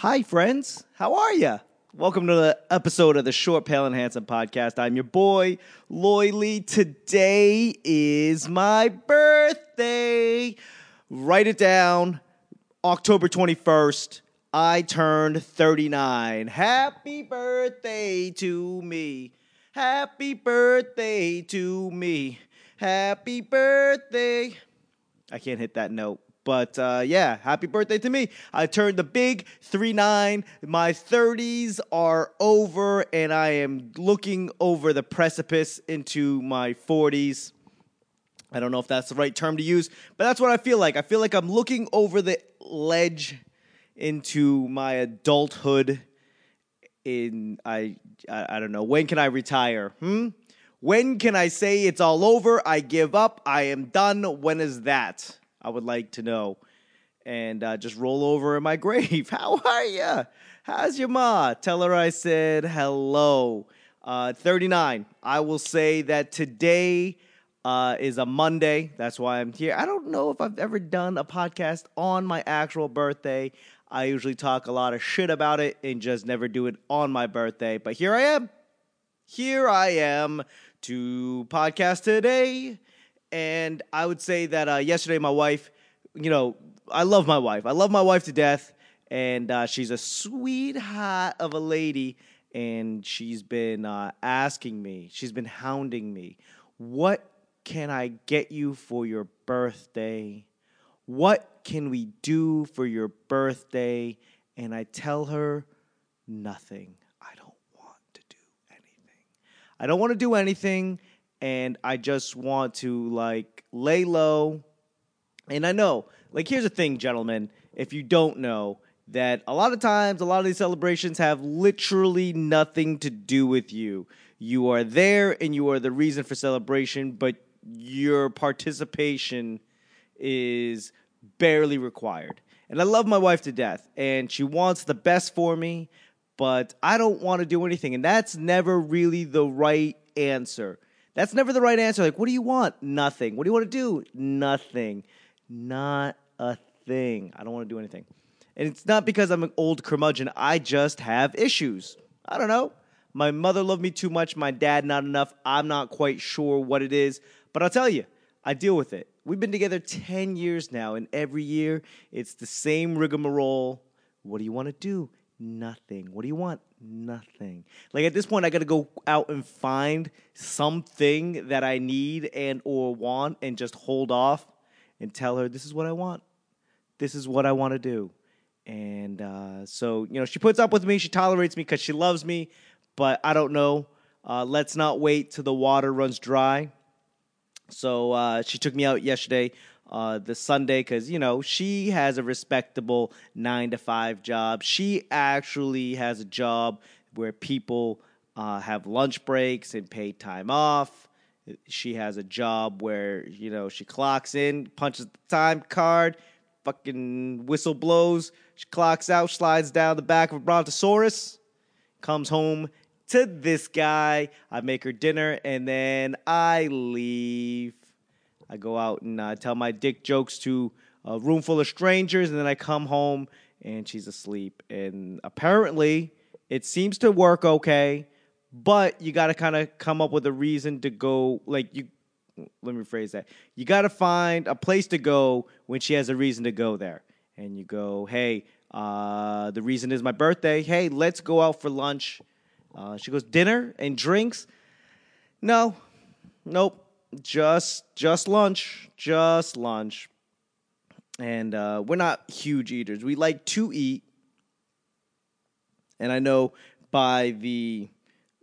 Hi, friends. How are you? Welcome to the episode of the Short, Pale, and Handsome podcast. I'm your boy, Loy Lee. Today is my birthday. Write it down. October 21st, I turned 39. Happy birthday to me. Happy birthday to me. Happy birthday. I can't hit that note. But uh, yeah, happy birthday to me. I turned the big 3 9. My 30s are over, and I am looking over the precipice into my 40s. I don't know if that's the right term to use, but that's what I feel like. I feel like I'm looking over the ledge into my adulthood. In I, I, I don't know when can I retire? Hmm. When can I say it's all over? I give up. I am done. When is that? I would like to know. And uh, just roll over in my grave. How are you? How's your ma? Tell her I said hello. Uh, 39. I will say that today uh, is a Monday. That's why I'm here. I don't know if I've ever done a podcast on my actual birthday. I usually talk a lot of shit about it and just never do it on my birthday. But here I am. Here I am to podcast today and I would say that uh, yesterday, my wife, you know, I love my wife. I love my wife to death, and uh, she's a sweetheart of a lady. And she's been uh, asking me, she's been hounding me, what can I get you for your birthday? What can we do for your birthday? And I tell her, nothing. I don't want to do anything. I don't want to do anything and I just want to like lay low. And I know, like, here's the thing, gentlemen. If you don't know, that a lot of times, a lot of these celebrations have literally nothing to do with you. You are there and you are the reason for celebration, but your participation is barely required. And I love my wife to death, and she wants the best for me, but I don't want to do anything. And that's never really the right answer. That's never the right answer. Like, what do you want? Nothing. What do you want to do? Nothing. Not a thing. I don't want to do anything. And it's not because I'm an old curmudgeon. I just have issues. I don't know. My mother loved me too much. My dad not enough. I'm not quite sure what it is. But I'll tell you, I deal with it. We've been together 10 years now, and every year it's the same rigmarole. What do you want to do? Nothing. What do you want? Nothing. Like at this point, I got to go out and find something that I need and or want, and just hold off and tell her this is what I want. This is what I want to do. And uh, so you know, she puts up with me. She tolerates me because she loves me. But I don't know. Uh, let's not wait till the water runs dry. So uh, she took me out yesterday uh, the Sunday because you know she has a respectable nine to five job. She actually has a job where people uh, have lunch breaks and paid time off. She has a job where you know she clocks in, punches the time card, fucking whistle blows. She clocks out, slides down the back of a brontosaurus, comes home to this guy. I make her dinner and then I leave. I go out and uh, tell my dick jokes to a room full of strangers, and then I come home and she's asleep. And apparently, it seems to work okay, but you got to kind of come up with a reason to go. Like you, let me rephrase that. You got to find a place to go when she has a reason to go there, and you go, hey. Uh, the reason is my birthday. Hey, let's go out for lunch. Uh, she goes, dinner and drinks. No, nope just just lunch, just lunch. And uh, we're not huge eaters. We like to eat. And I know by the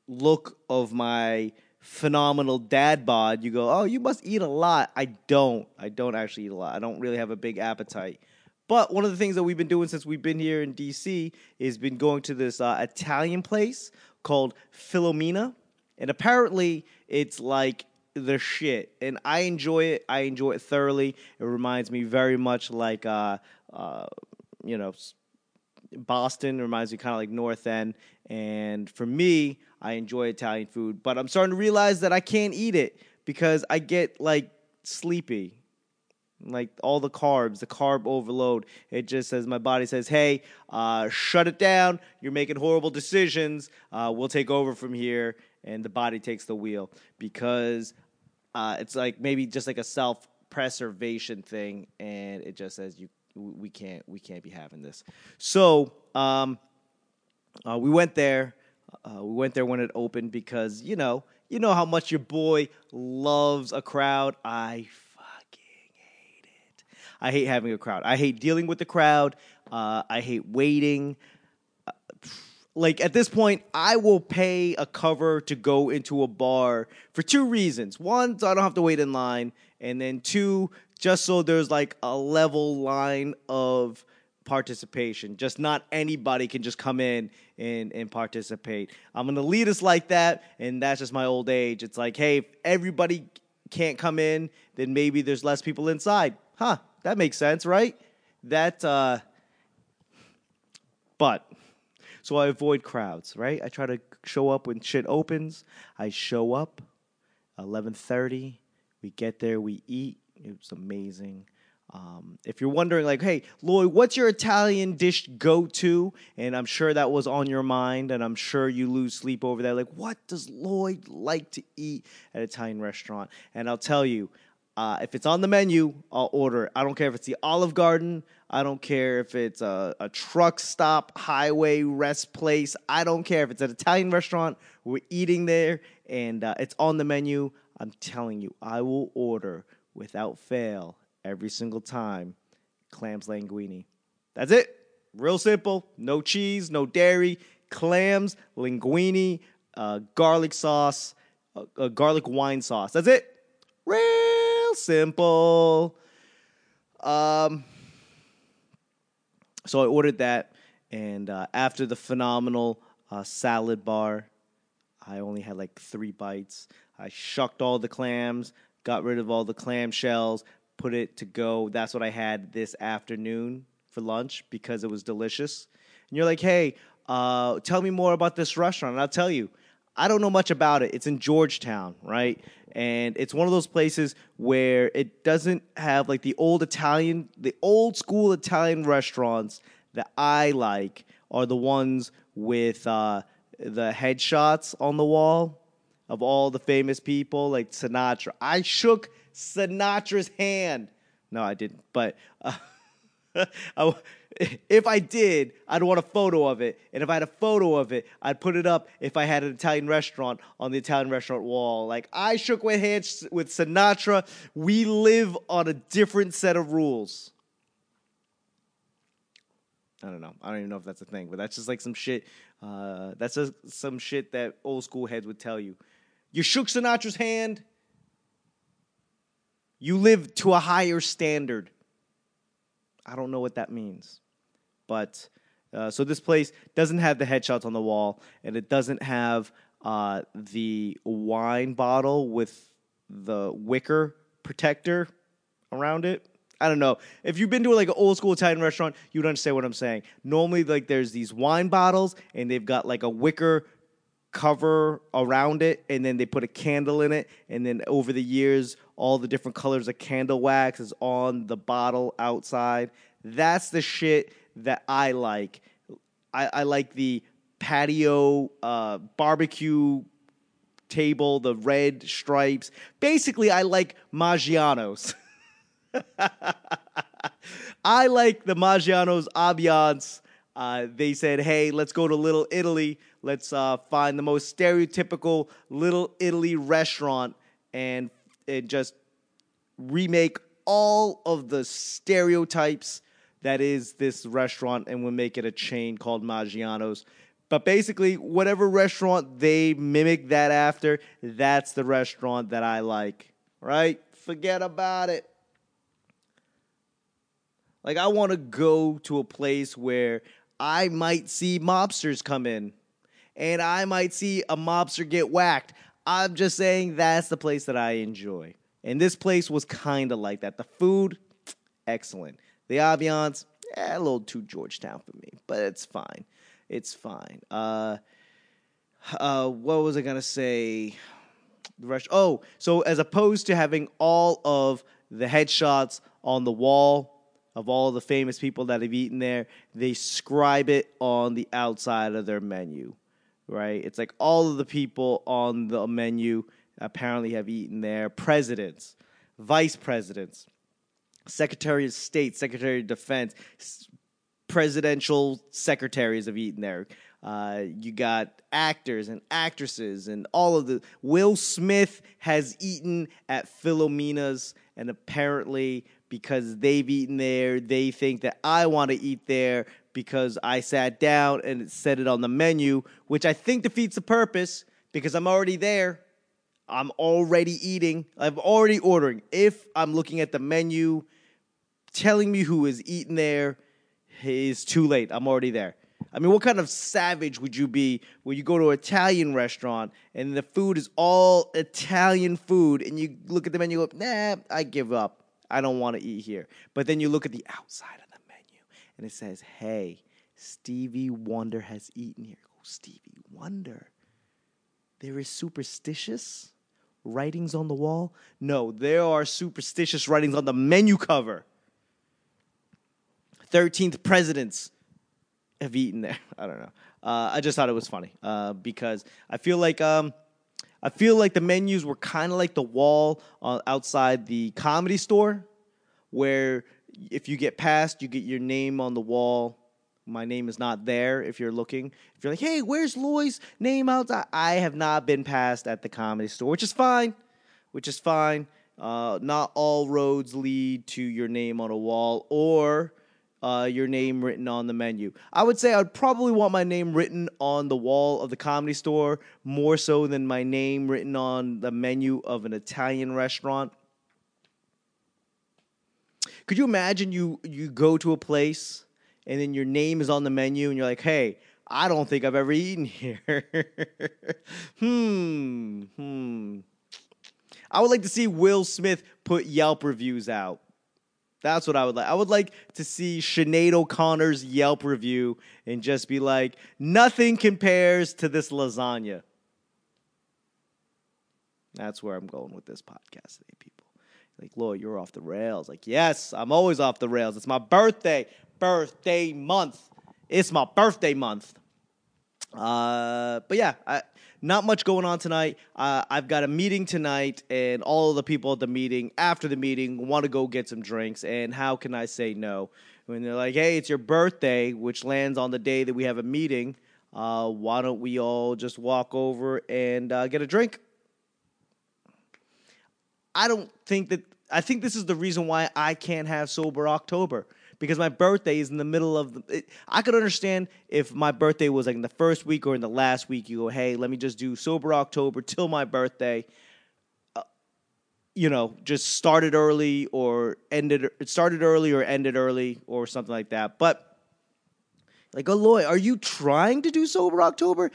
look of my phenomenal dad bod, you go, oh, you must eat a lot. I don't. I don't actually eat a lot. I don't really have a big appetite. But one of the things that we've been doing since we've been here in DC is been going to this uh, Italian place called Filomena. And apparently, it's like the shit, and I enjoy it. I enjoy it thoroughly. It reminds me very much like, uh, uh, you know, Boston. Reminds me kind of like North End. And for me, I enjoy Italian food, but I'm starting to realize that I can't eat it because I get like sleepy. like all the carbs, the carb overload. It just says my body says, "Hey, uh, shut it down. You're making horrible decisions. Uh, we'll take over from here." And the body takes the wheel because uh, it's like maybe just like a self preservation thing, and it just says you we can't we can't be having this. So um, uh, we went there. Uh, we went there when it opened because you know you know how much your boy loves a crowd. I fucking hate it. I hate having a crowd. I hate dealing with the crowd. Uh, I hate waiting. Like at this point, I will pay a cover to go into a bar for two reasons. One, so I don't have to wait in line, and then two, just so there's like a level line of participation. Just not anybody can just come in and, and participate. I'm an elitist like that, and that's just my old age. It's like, hey, if everybody can't come in, then maybe there's less people inside. Huh, that makes sense, right? That, uh, but, so I avoid crowds, right? I try to show up when shit opens. I show up, 11:30. We get there, we eat. It was amazing. Um, if you're wondering, like, hey, Lloyd, what's your Italian dish go to? And I'm sure that was on your mind, and I'm sure you lose sleep over that. Like, what does Lloyd like to eat at an Italian restaurant? And I'll tell you, uh, if it's on the menu, I'll order it. I don't care if it's the Olive Garden. I don't care if it's a, a truck stop, highway rest place. I don't care if it's an Italian restaurant. We're eating there and uh, it's on the menu. I'm telling you, I will order without fail every single time clams linguine. That's it. Real simple. No cheese, no dairy. Clams, linguine, uh, garlic sauce, uh, garlic wine sauce. That's it. Real simple. Um, so I ordered that, and uh, after the phenomenal uh, salad bar, I only had like three bites. I shucked all the clams, got rid of all the clam shells, put it to go. That's what I had this afternoon for lunch because it was delicious. And you're like, hey, uh, tell me more about this restaurant. And I'll tell you, I don't know much about it. It's in Georgetown, right? And it's one of those places where it doesn't have like the old Italian, the old school Italian restaurants that I like are the ones with uh, the headshots on the wall of all the famous people, like Sinatra. I shook Sinatra's hand. No, I didn't, but. Uh, I, if I did, I'd want a photo of it. And if I had a photo of it, I'd put it up if I had an Italian restaurant on the Italian restaurant wall. Like, I shook with hands with Sinatra. We live on a different set of rules. I don't know. I don't even know if that's a thing, but that's just like some shit. Uh, that's some shit that old school heads would tell you. You shook Sinatra's hand. You live to a higher standard. I don't know what that means. But uh, so this place doesn't have the headshots on the wall, and it doesn't have uh, the wine bottle with the wicker protector around it. I don't know. If you've been to like an old school Italian restaurant, you'd understand what I'm saying. Normally, like there's these wine bottles, and they've got like a wicker cover around it, and then they put a candle in it, and then over the years, all the different colors of candle wax is on the bottle outside. That's the shit that I like. I, I like the patio uh, barbecue table, the red stripes. Basically, I like Maggiano's. I like the Maggiano's ambiance. Uh, they said, hey, let's go to Little Italy. Let's uh, find the most stereotypical Little Italy restaurant and, and just remake all of the stereotypes that is this restaurant and we'll make it a chain called Maggiano's. But basically, whatever restaurant they mimic that after, that's the restaurant that I like. Right? Forget about it. Like, I want to go to a place where I might see mobsters come in and I might see a mobster get whacked. I'm just saying that's the place that I enjoy. And this place was kind of like that. The food, excellent. The ambiance, eh, a little too Georgetown for me, but it's fine. It's fine. Uh, uh, what was I gonna say? The rest. Oh, so as opposed to having all of the headshots on the wall of all the famous people that have eaten there. They scribe it on the outside of their menu, right? It's like all of the people on the menu apparently have eaten there presidents, vice presidents, secretary of state, secretary of defense, presidential secretaries have eaten there. Uh, you got actors and actresses and all of the. Will Smith has eaten at Filomena's, and apparently, because they've eaten there, they think that I want to eat there because I sat down and it said it on the menu, which I think defeats the purpose because I'm already there. I'm already eating. I'm already ordering. If I'm looking at the menu, telling me who is eating there is too late. I'm already there. I mean, what kind of savage would you be when you go to an Italian restaurant and the food is all Italian food and you look at the menu and go, nah, I give up. I don't want to eat here. But then you look at the outside of the menu and it says, hey, Stevie Wonder has eaten here. Oh, Stevie Wonder. There is superstitious writings on the wall? No, there are superstitious writings on the menu cover. 13th presidents have eaten there. I don't know. Uh, I just thought it was funny uh, because I feel like um, I feel like the menus were kind of like the wall uh, outside the comedy store, where if you get past, you get your name on the wall. My name is not there. If you're looking, if you're like, "Hey, where's Loy's name outside?" I have not been passed at the comedy store, which is fine. Which is fine. Uh, not all roads lead to your name on a wall or uh, your name written on the menu. I would say I'd probably want my name written on the wall of the comedy store more so than my name written on the menu of an Italian restaurant. Could you imagine you you go to a place and then your name is on the menu and you're like, "Hey, I don't think I've ever eaten here." hmm, hmm. I would like to see Will Smith put Yelp reviews out. That's what I would like. I would like to see Sinead O'Connor's Yelp review and just be like, nothing compares to this lasagna. That's where I'm going with this podcast today, people. Like, Lord, you're off the rails. Like, yes, I'm always off the rails. It's my birthday, birthday month. It's my birthday month. Uh, but yeah, I, not much going on tonight. Uh, I've got a meeting tonight, and all the people at the meeting, after the meeting, want to go get some drinks. And how can I say no? When they're like, hey, it's your birthday, which lands on the day that we have a meeting, uh, why don't we all just walk over and uh, get a drink? I don't think that, I think this is the reason why I can't have Sober October because my birthday is in the middle of the. It, I could understand if my birthday was like in the first week or in the last week. You go, hey, let me just do sober October till my birthday. Uh, you know, just started early or ended. It started early or ended early or something like that. But like, Aloy, are you trying to do sober October?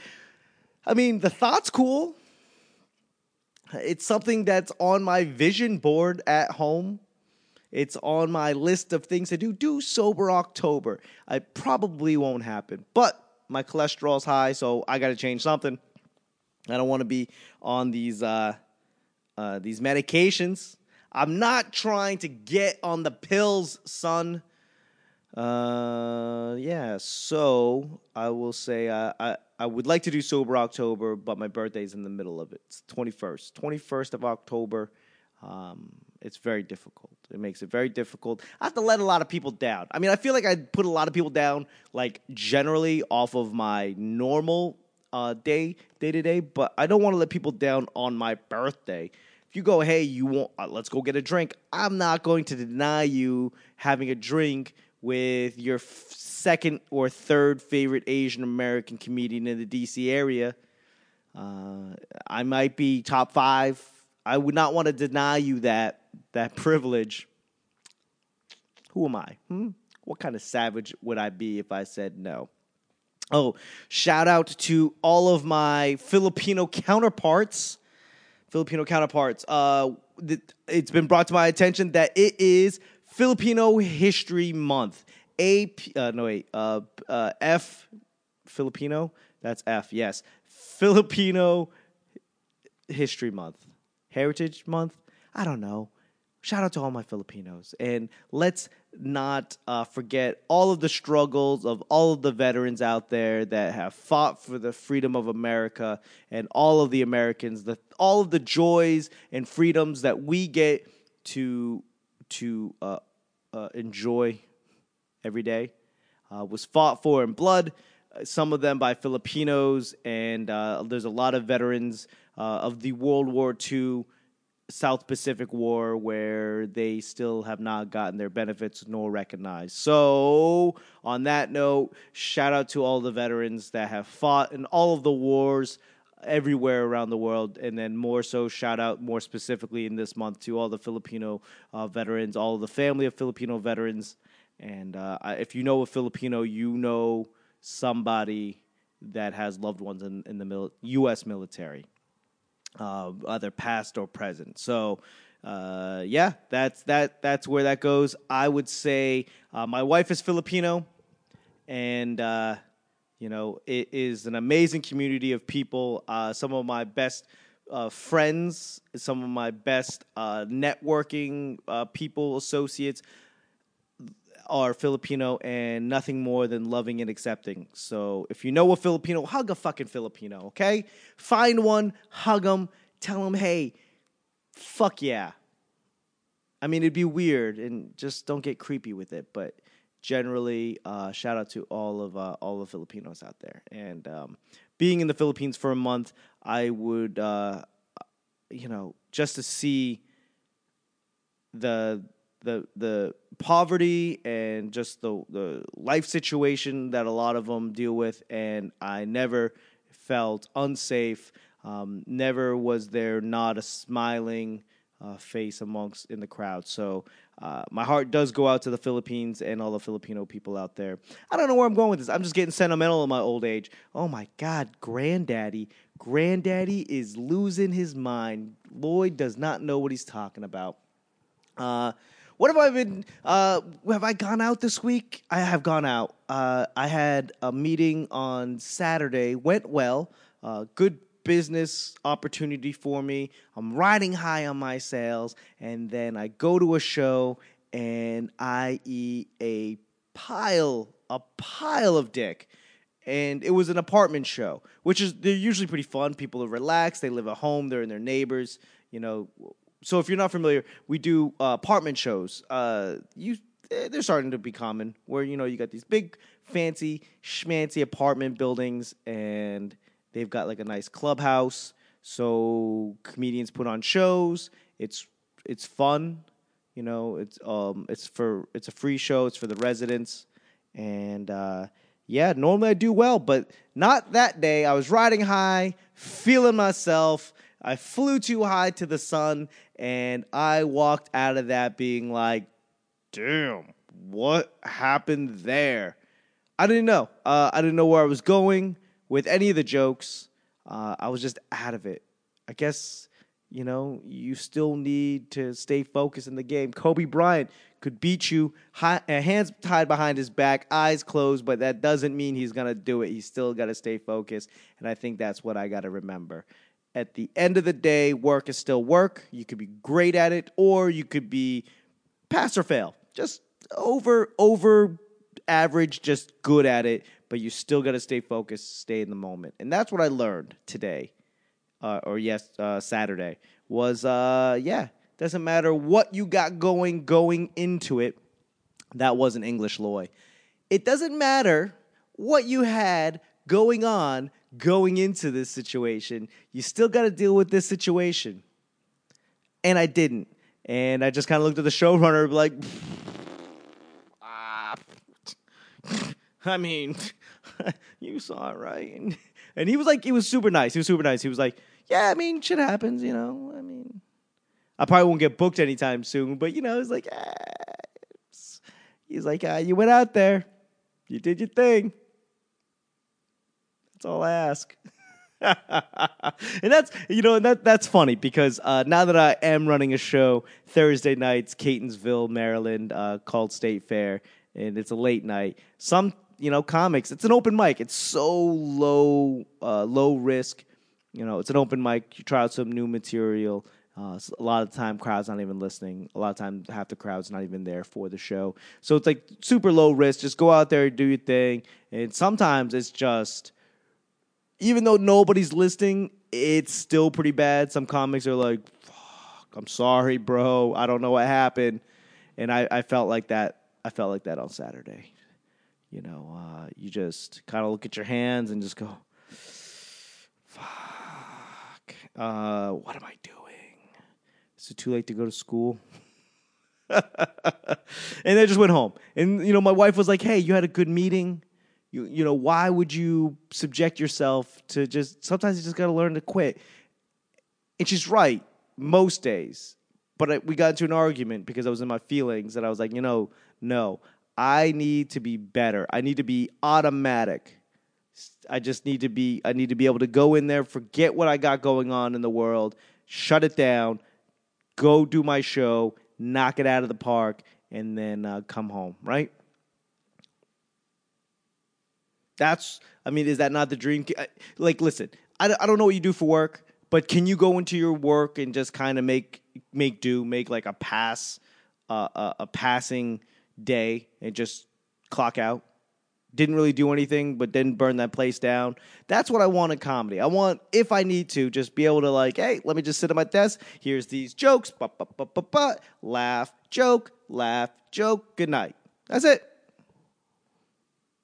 I mean, the thought's cool. It's something that's on my vision board at home. It's on my list of things to do. Do sober October. It probably won't happen, but my cholesterol's high, so I got to change something. I don't want to be on these uh, uh, these medications. I'm not trying to get on the pills, son. Uh, yeah. So I will say uh, I I would like to do sober October, but my birthday's in the middle of it. It's 21st, 21st of October. Um, it's very difficult. It makes it very difficult. I have to let a lot of people down. I mean, I feel like I put a lot of people down, like generally off of my normal uh, day, day to day, but I don't want to let people down on my birthday. If you go, hey, you want, uh, let's go get a drink. I'm not going to deny you having a drink with your f- second or third favorite Asian American comedian in the DC area. Uh, I might be top five I would not want to deny you that that privilege. Who am I? Hmm? What kind of savage would I be if I said no? Oh, shout out to all of my Filipino counterparts. Filipino counterparts. Uh, it's been brought to my attention that it is Filipino History Month. A uh, no wait uh, uh, F Filipino. That's F. Yes, Filipino History Month. Heritage Month. I don't know. shout out to all my Filipinos. And let's not uh, forget all of the struggles of all of the veterans out there that have fought for the freedom of America and all of the Americans, the, all of the joys and freedoms that we get to, to uh, uh, enjoy every day uh, was fought for in blood. uh, Some of them by Filipinos, and uh, there's a lot of veterans uh, of the World War II South Pacific War where they still have not gotten their benefits nor recognized. So, on that note, shout out to all the veterans that have fought in all of the wars everywhere around the world. And then, more so, shout out more specifically in this month to all the Filipino uh, veterans, all the family of Filipino veterans. And uh, if you know a Filipino, you know somebody that has loved ones in, in the mil- U.S. military uh, either past or present. So, uh, yeah, that's that. That's where that goes. I would say uh, my wife is Filipino, and uh, you know it is an amazing community of people. Uh, some of my best. Uh, friends, some of my best uh, networking people, associates, are Filipino and nothing more than loving and accepting. So if you know a Filipino, hug a fucking Filipino, okay? Find one, hug them, tell them, hey, fuck yeah. I mean, it'd be weird and just don't get creepy with it, but generally, uh, shout out to all of uh, all the Filipinos out there. And um, being in the Philippines for a month, I would, uh, you know, just to see the the the poverty and just the the life situation that a lot of them deal with, and I never felt unsafe. Um, never was there not a smiling uh, face amongst in the crowd. So uh, my heart does go out to the Philippines and all the Filipino people out there. I don't know where I'm going with this. I'm just getting sentimental in my old age. Oh my God, granddaddy, granddaddy is losing his mind. Lloyd does not know what he's talking about. Uh, what have I been? Uh, have I gone out this week? I have gone out. Uh, I had a meeting on Saturday. Went well. Uh, good business opportunity for me. I'm riding high on my sales, and then I go to a show and I eat a pile, a pile of dick and it was an apartment show, which is they're usually pretty fun. People are relaxed, they live at home, they're in their neighbors, you know. So if you're not familiar, we do uh, apartment shows. Uh, you eh, they're starting to be common where you know you got these big fancy schmancy apartment buildings and they've got like a nice clubhouse. So comedians put on shows. It's it's fun, you know. It's um it's for it's a free show. It's for the residents, and uh, yeah, normally I do well, but not that day. I was riding high, feeling myself. I flew too high to the sun, and I walked out of that being like, damn, what happened there? I didn't know. Uh, I didn't know where I was going with any of the jokes. Uh, I was just out of it. I guess, you know, you still need to stay focused in the game. Kobe Bryant could beat you, hi- uh, hands tied behind his back, eyes closed, but that doesn't mean he's going to do it. He's still got to stay focused. And I think that's what I got to remember. At the end of the day, work is still work. You could be great at it, or you could be pass or fail. Just over over average, just good at it, but you still got to stay focused, stay in the moment. And that's what I learned today. Uh, or yes, uh, Saturday was uh yeah, doesn't matter what you got going going into it. That wasn't English Loy. It doesn't matter what you had going on going into this situation. You still got to deal with this situation. And I didn't. And I just kind of looked at the showrunner like, ah, I mean, you saw it, right? And, he was like, he was super nice. He was super nice. He was like, yeah, I mean, shit happens, you know. I mean, I probably won't get booked anytime soon, but you know, it's like, ah, he's like, ah, you went out there, you did your thing. That's all I ask. and that's you know that that's funny because uh, now that I am running a show Thursday nights, Catonsville, Maryland, uh, called State Fair, and it's a late night. Some you know comics, it's an open mic. It's so low uh, low risk. You know, it's an open mic. You try out some new material. Uh, s- a lot of the time, crowd's not even listening. A lot of time, half the crowd's not even there for the show. So it's like super low risk. Just go out there, do your thing. And sometimes it's just, even though nobody's listening, it's still pretty bad. Some comics are like, "Fuck, I'm sorry, bro. I don't know what happened." And I, I felt like that. I felt like that on Saturday. You know, uh, you just kind of look at your hands and just go, "Fuck, uh, what am I doing? Is it too late to go to school?" and I just went home. And you know, my wife was like, "Hey, you had a good meeting. You you know, why would you subject yourself to just? Sometimes you just got to learn to quit." And she's right most days. But I, we got into an argument because I was in my feelings, and I was like, you know, no, I need to be better. I need to be automatic. I just need to be. I need to be able to go in there, forget what I got going on in the world, shut it down, go do my show, knock it out of the park, and then uh, come home. Right? That's. I mean, is that not the dream? Like, listen, I, I don't know what you do for work, but can you go into your work and just kind of make make do, make like a pass, uh, a, a passing day, and just clock out? Didn't really do anything, but didn't burn that place down. That's what I want in comedy. I want, if I need to, just be able to like, hey, let me just sit at my desk. Here's these jokes, ba ba ba ba ba, laugh, joke, laugh, joke. Good night. That's it.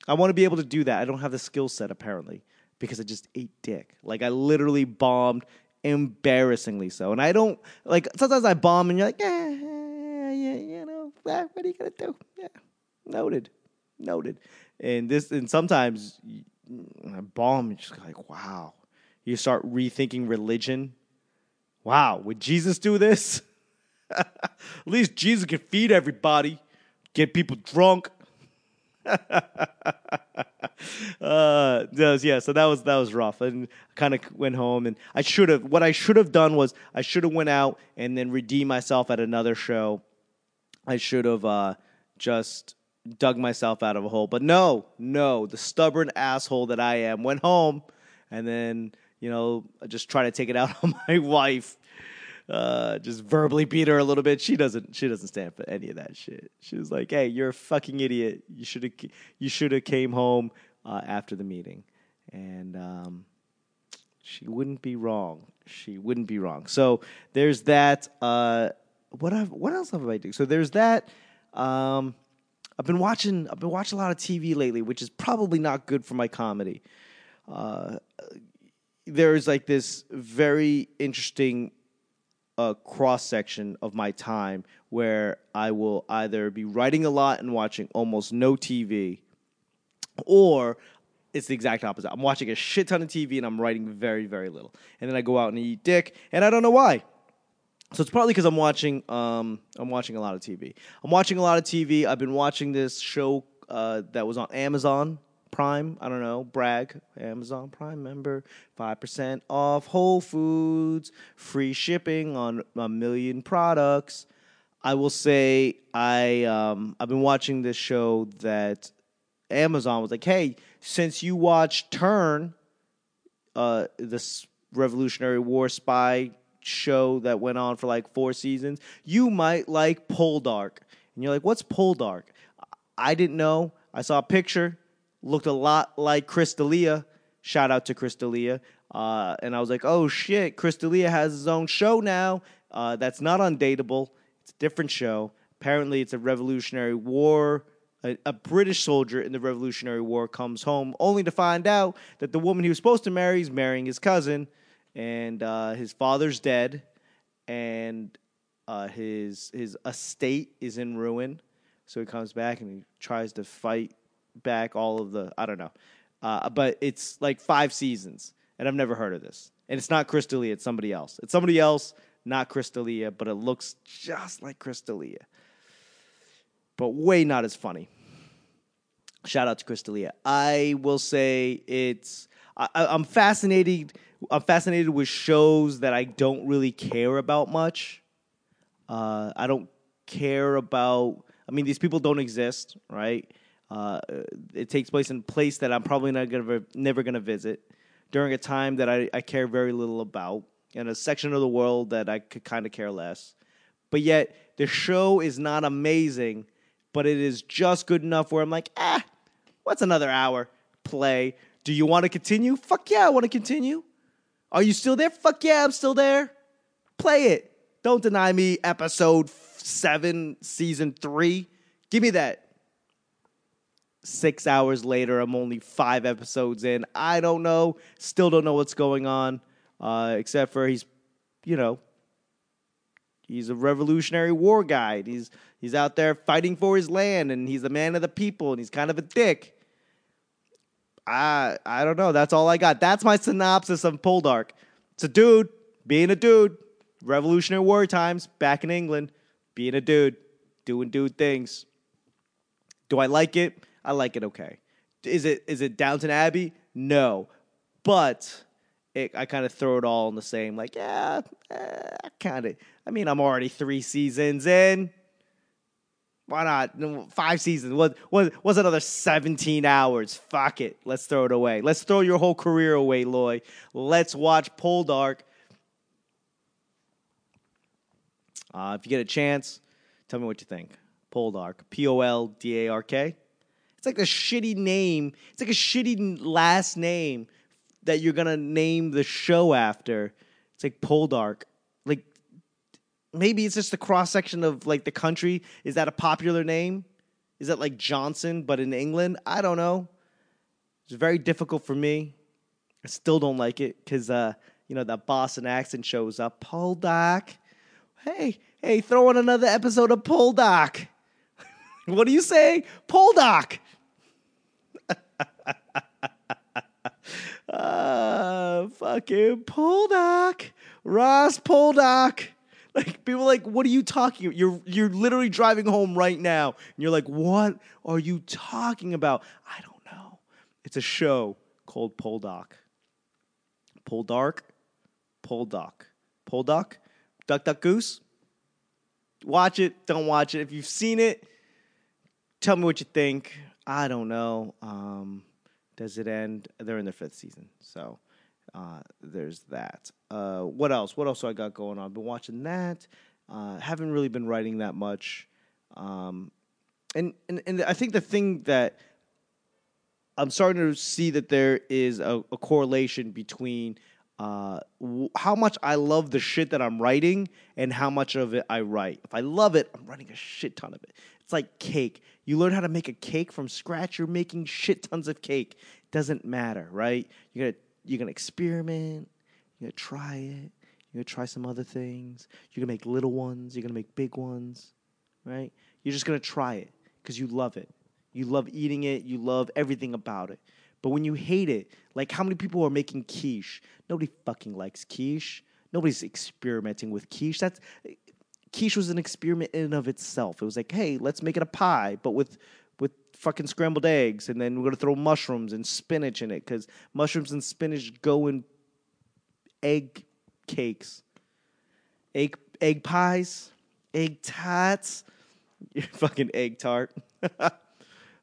I want to be able to do that. I don't have the skill set apparently because I just ate dick. Like I literally bombed embarrassingly so. And I don't like sometimes I bomb and you're like, yeah, yeah, you know, what are you gonna do? Yeah, noted, noted. And this and sometimes I bomb and just like, wow. You start rethinking religion. Wow, would Jesus do this? At least Jesus could feed everybody, get people drunk uh yeah so that was that was rough. And I kind of went home and i should have what i should have done was i should have went out and then redeemed myself at another show. I should have uh just dug myself out of a hole. But no no the stubborn asshole that i am went home and then you know just try to take it out on my wife uh, just verbally beat her a little bit. She doesn't. She doesn't stand for any of that shit. She was like, "Hey, you're a fucking idiot. You should have. You should have came home uh, after the meeting." And um, she wouldn't be wrong. She wouldn't be wrong. So there's that. Uh, what have, what else have I doing? So there's that. Um, I've been watching. I've been watching a lot of TV lately, which is probably not good for my comedy. Uh, there's like this very interesting a cross section of my time where I will either be writing a lot and watching almost no TV, or it's the exact opposite. I'm watching a shit ton of TV and I'm writing very, very little. And then I go out and eat dick, and I don't know why. So it's partly because I'm watching um, I'm watching a lot of TV. I'm watching a lot of TV. I've been watching this show uh, that was on Amazon Prime. I don't know, brag. Amazon Prime member, five percent off Whole Foods, free shipping on a million products. I will say I um, I've been watching this show that Amazon was like, hey, since you watch Turn, uh, this Revolutionary War spy show that went on for like four seasons, you might like Poldark. And you're like, what's Poldark? I didn't know. I saw a picture, looked a lot like Chris D'Elia. Shout out to Chris D'Elia. Uh, and I was like, oh shit, Chris D'Elia has his own show now. Uh, that's not undateable. It's a different show. Apparently, it's a Revolutionary War. A, a British soldier in the Revolutionary War comes home only to find out that the woman he was supposed to marry is marrying his cousin, and uh, his father's dead, and uh, his his estate is in ruin. So he comes back and he tries to fight back all of the I don't know, uh, but it's like five seasons, and I've never heard of this. And it's not Chris D'Elia, it's somebody else. It's somebody else, not Chris D'Elia, but it looks just like Chris D'Elia, but way not as funny. Shout out to Chris D'Elia. I will say it's I- I'm fascinated. I'm fascinated with shows that I don't really care about much. Uh, I don't care about. I mean, these people don't exist, right? Uh, it takes place in a place that I'm probably not gonna never gonna visit during a time that I, I care very little about. in a section of the world that I could kind of care less. But yet the show is not amazing, but it is just good enough where I'm like, ah, what's another hour? Play. Do you want to continue? Fuck yeah, I want to continue. Are you still there? Fuck yeah, I'm still there. Play it. Don't deny me episode seven, season three. Give me that. Six hours later, I'm only five episodes in. I don't know. Still don't know what's going on, uh, except for he's, you know, he's a Revolutionary War guy. He's he's out there fighting for his land, and he's a man of the people, and he's kind of a dick. I I don't know. That's all I got. That's my synopsis of Poldark. It's a dude being a dude. Revolutionary War times back in England, being a dude, doing dude things. Do I like it? I like it okay. Is it is it Downton Abbey? No, but it, I kind of throw it all in the same. Like yeah, eh, kind of. I mean, I'm already three seasons in. Why not? Five seasons. What, what, what's another 17 hours? Fuck it. Let's throw it away. Let's throw your whole career away, Loy. Let's watch Poldark. Uh, if you get a chance, tell me what you think. Poldark. P O L D A R K. It's like a shitty name. It's like a shitty last name that you're to name the show after. It's like Poldark Like maybe it's just the cross section of like the country. Is that a popular name? Is that like Johnson, but in England? I don't know. It's very difficult for me. I still don't like it because uh, you know that Boston accent shows up. Poldark. Hey, hey, throw in another episode of Poldark. what are you saying? Poldark. Uh, fucking Poldark. Ross Poldark. Like people like, what are you talking? You're you're literally driving home right now, and you're like, what are you talking about? I don't know. It's a show called Poldark. Poldark, Poldark, Poldark, Duck Duck Goose. Watch it. Don't watch it. If you've seen it, tell me what you think. I don't know. Um, does it end? They're in their fifth season, so uh, there's that. Uh, what else? What else do I got going on? Been watching that. Uh, haven't really been writing that much. Um, and, and and I think the thing that I'm starting to see that there is a, a correlation between uh, w- how much I love the shit that I'm writing and how much of it I write. If I love it, I'm writing a shit ton of it. It's like cake. You learn how to make a cake from scratch, you're making shit tons of cake. Doesn't matter, right? You're gonna you're gonna experiment. You're gonna try it. You're gonna try some other things. You're gonna make little ones. You're gonna make big ones, right? You're just gonna try it because you love it. You love eating it. You love everything about it. But when you hate it, like how many people are making quiche? Nobody fucking likes quiche. Nobody's experimenting with quiche. That's quiche was an experiment in and of itself. It was like, hey, let's make it a pie, but with with fucking scrambled eggs, and then we're gonna throw mushrooms and spinach in it because mushrooms and spinach go in egg cakes, egg egg pies, egg tarts, fucking egg tart.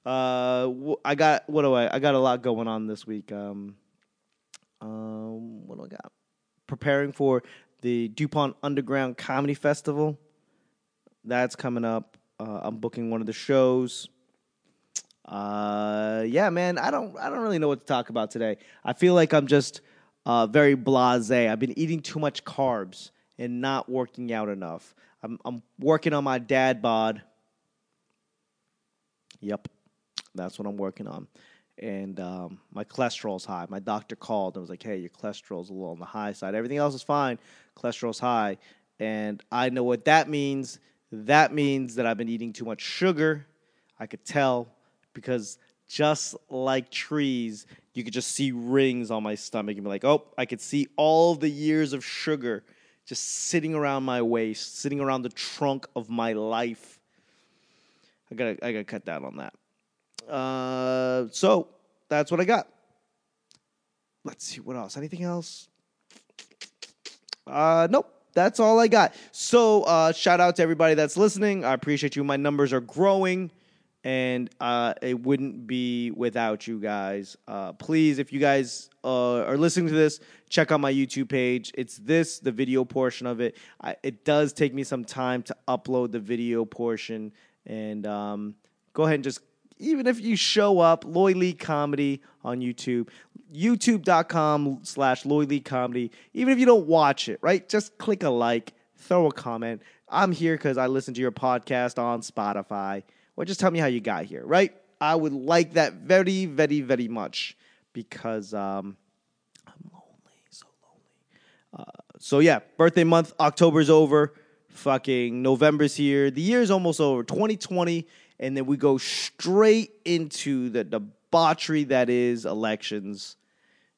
uh, I got what do I? I got a lot going on this week. Um, um, what do I got? Preparing for the DuPont Underground Comedy Festival. That's coming up. Uh, I'm booking one of the shows. Uh, yeah, man, I don't, I don't really know what to talk about today. I feel like I'm just uh, very blasé. I've been eating too much carbs and not working out enough. I'm, I'm working on my dad bod. Yep, that's what I'm working on. And um, my cholesterol's high. My doctor called and was like, "Hey, your cholesterol's a little on the high side. Everything else is fine. Cholesterol's high." And I know what that means. That means that I've been eating too much sugar. I could tell because just like trees, you could just see rings on my stomach and be like, oh, I could see all the years of sugar just sitting around my waist, sitting around the trunk of my life. I gotta, I gotta cut down on that. Uh, so that's what I got. Let's see what else. Anything else? Uh, nope. That's all I got. So, uh, shout out to everybody that's listening. I appreciate you. My numbers are growing and uh, it wouldn't be without you guys. Uh, please, if you guys uh, are listening to this, check out my YouTube page. It's this, the video portion of it. I, it does take me some time to upload the video portion, and um, go ahead and just even if you show up, Loy Lee Comedy on YouTube, youtube.com slash Loy Lee Comedy. Even if you don't watch it, right? Just click a like, throw a comment. I'm here because I listen to your podcast on Spotify. Or just tell me how you got here, right? I would like that very, very, very much because um, I'm lonely, so lonely. Uh, so yeah, birthday month, October's over. Fucking November's here. The year's almost over. 2020 and then we go straight into the debauchery that is elections.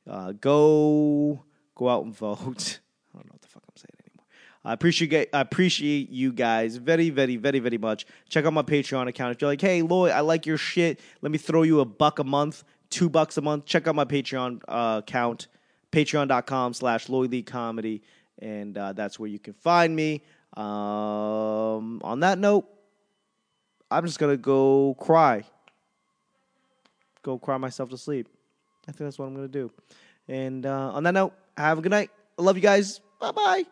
Uh, go go out and vote. I don't know what the fuck I'm saying anymore. I appreciate I appreciate you guys very very very very much. Check out my Patreon account if you're like, hey Lloyd, I like your shit. Let me throw you a buck a month, two bucks a month. Check out my Patreon uh, account, patreon.com slash Lloyd Lee Comedy, and uh, that's where you can find me. Um, on that note. I'm just gonna go cry. Go cry myself to sleep. I think that's what I'm gonna do. And uh, on that note, have a good night. I love you guys. Bye bye.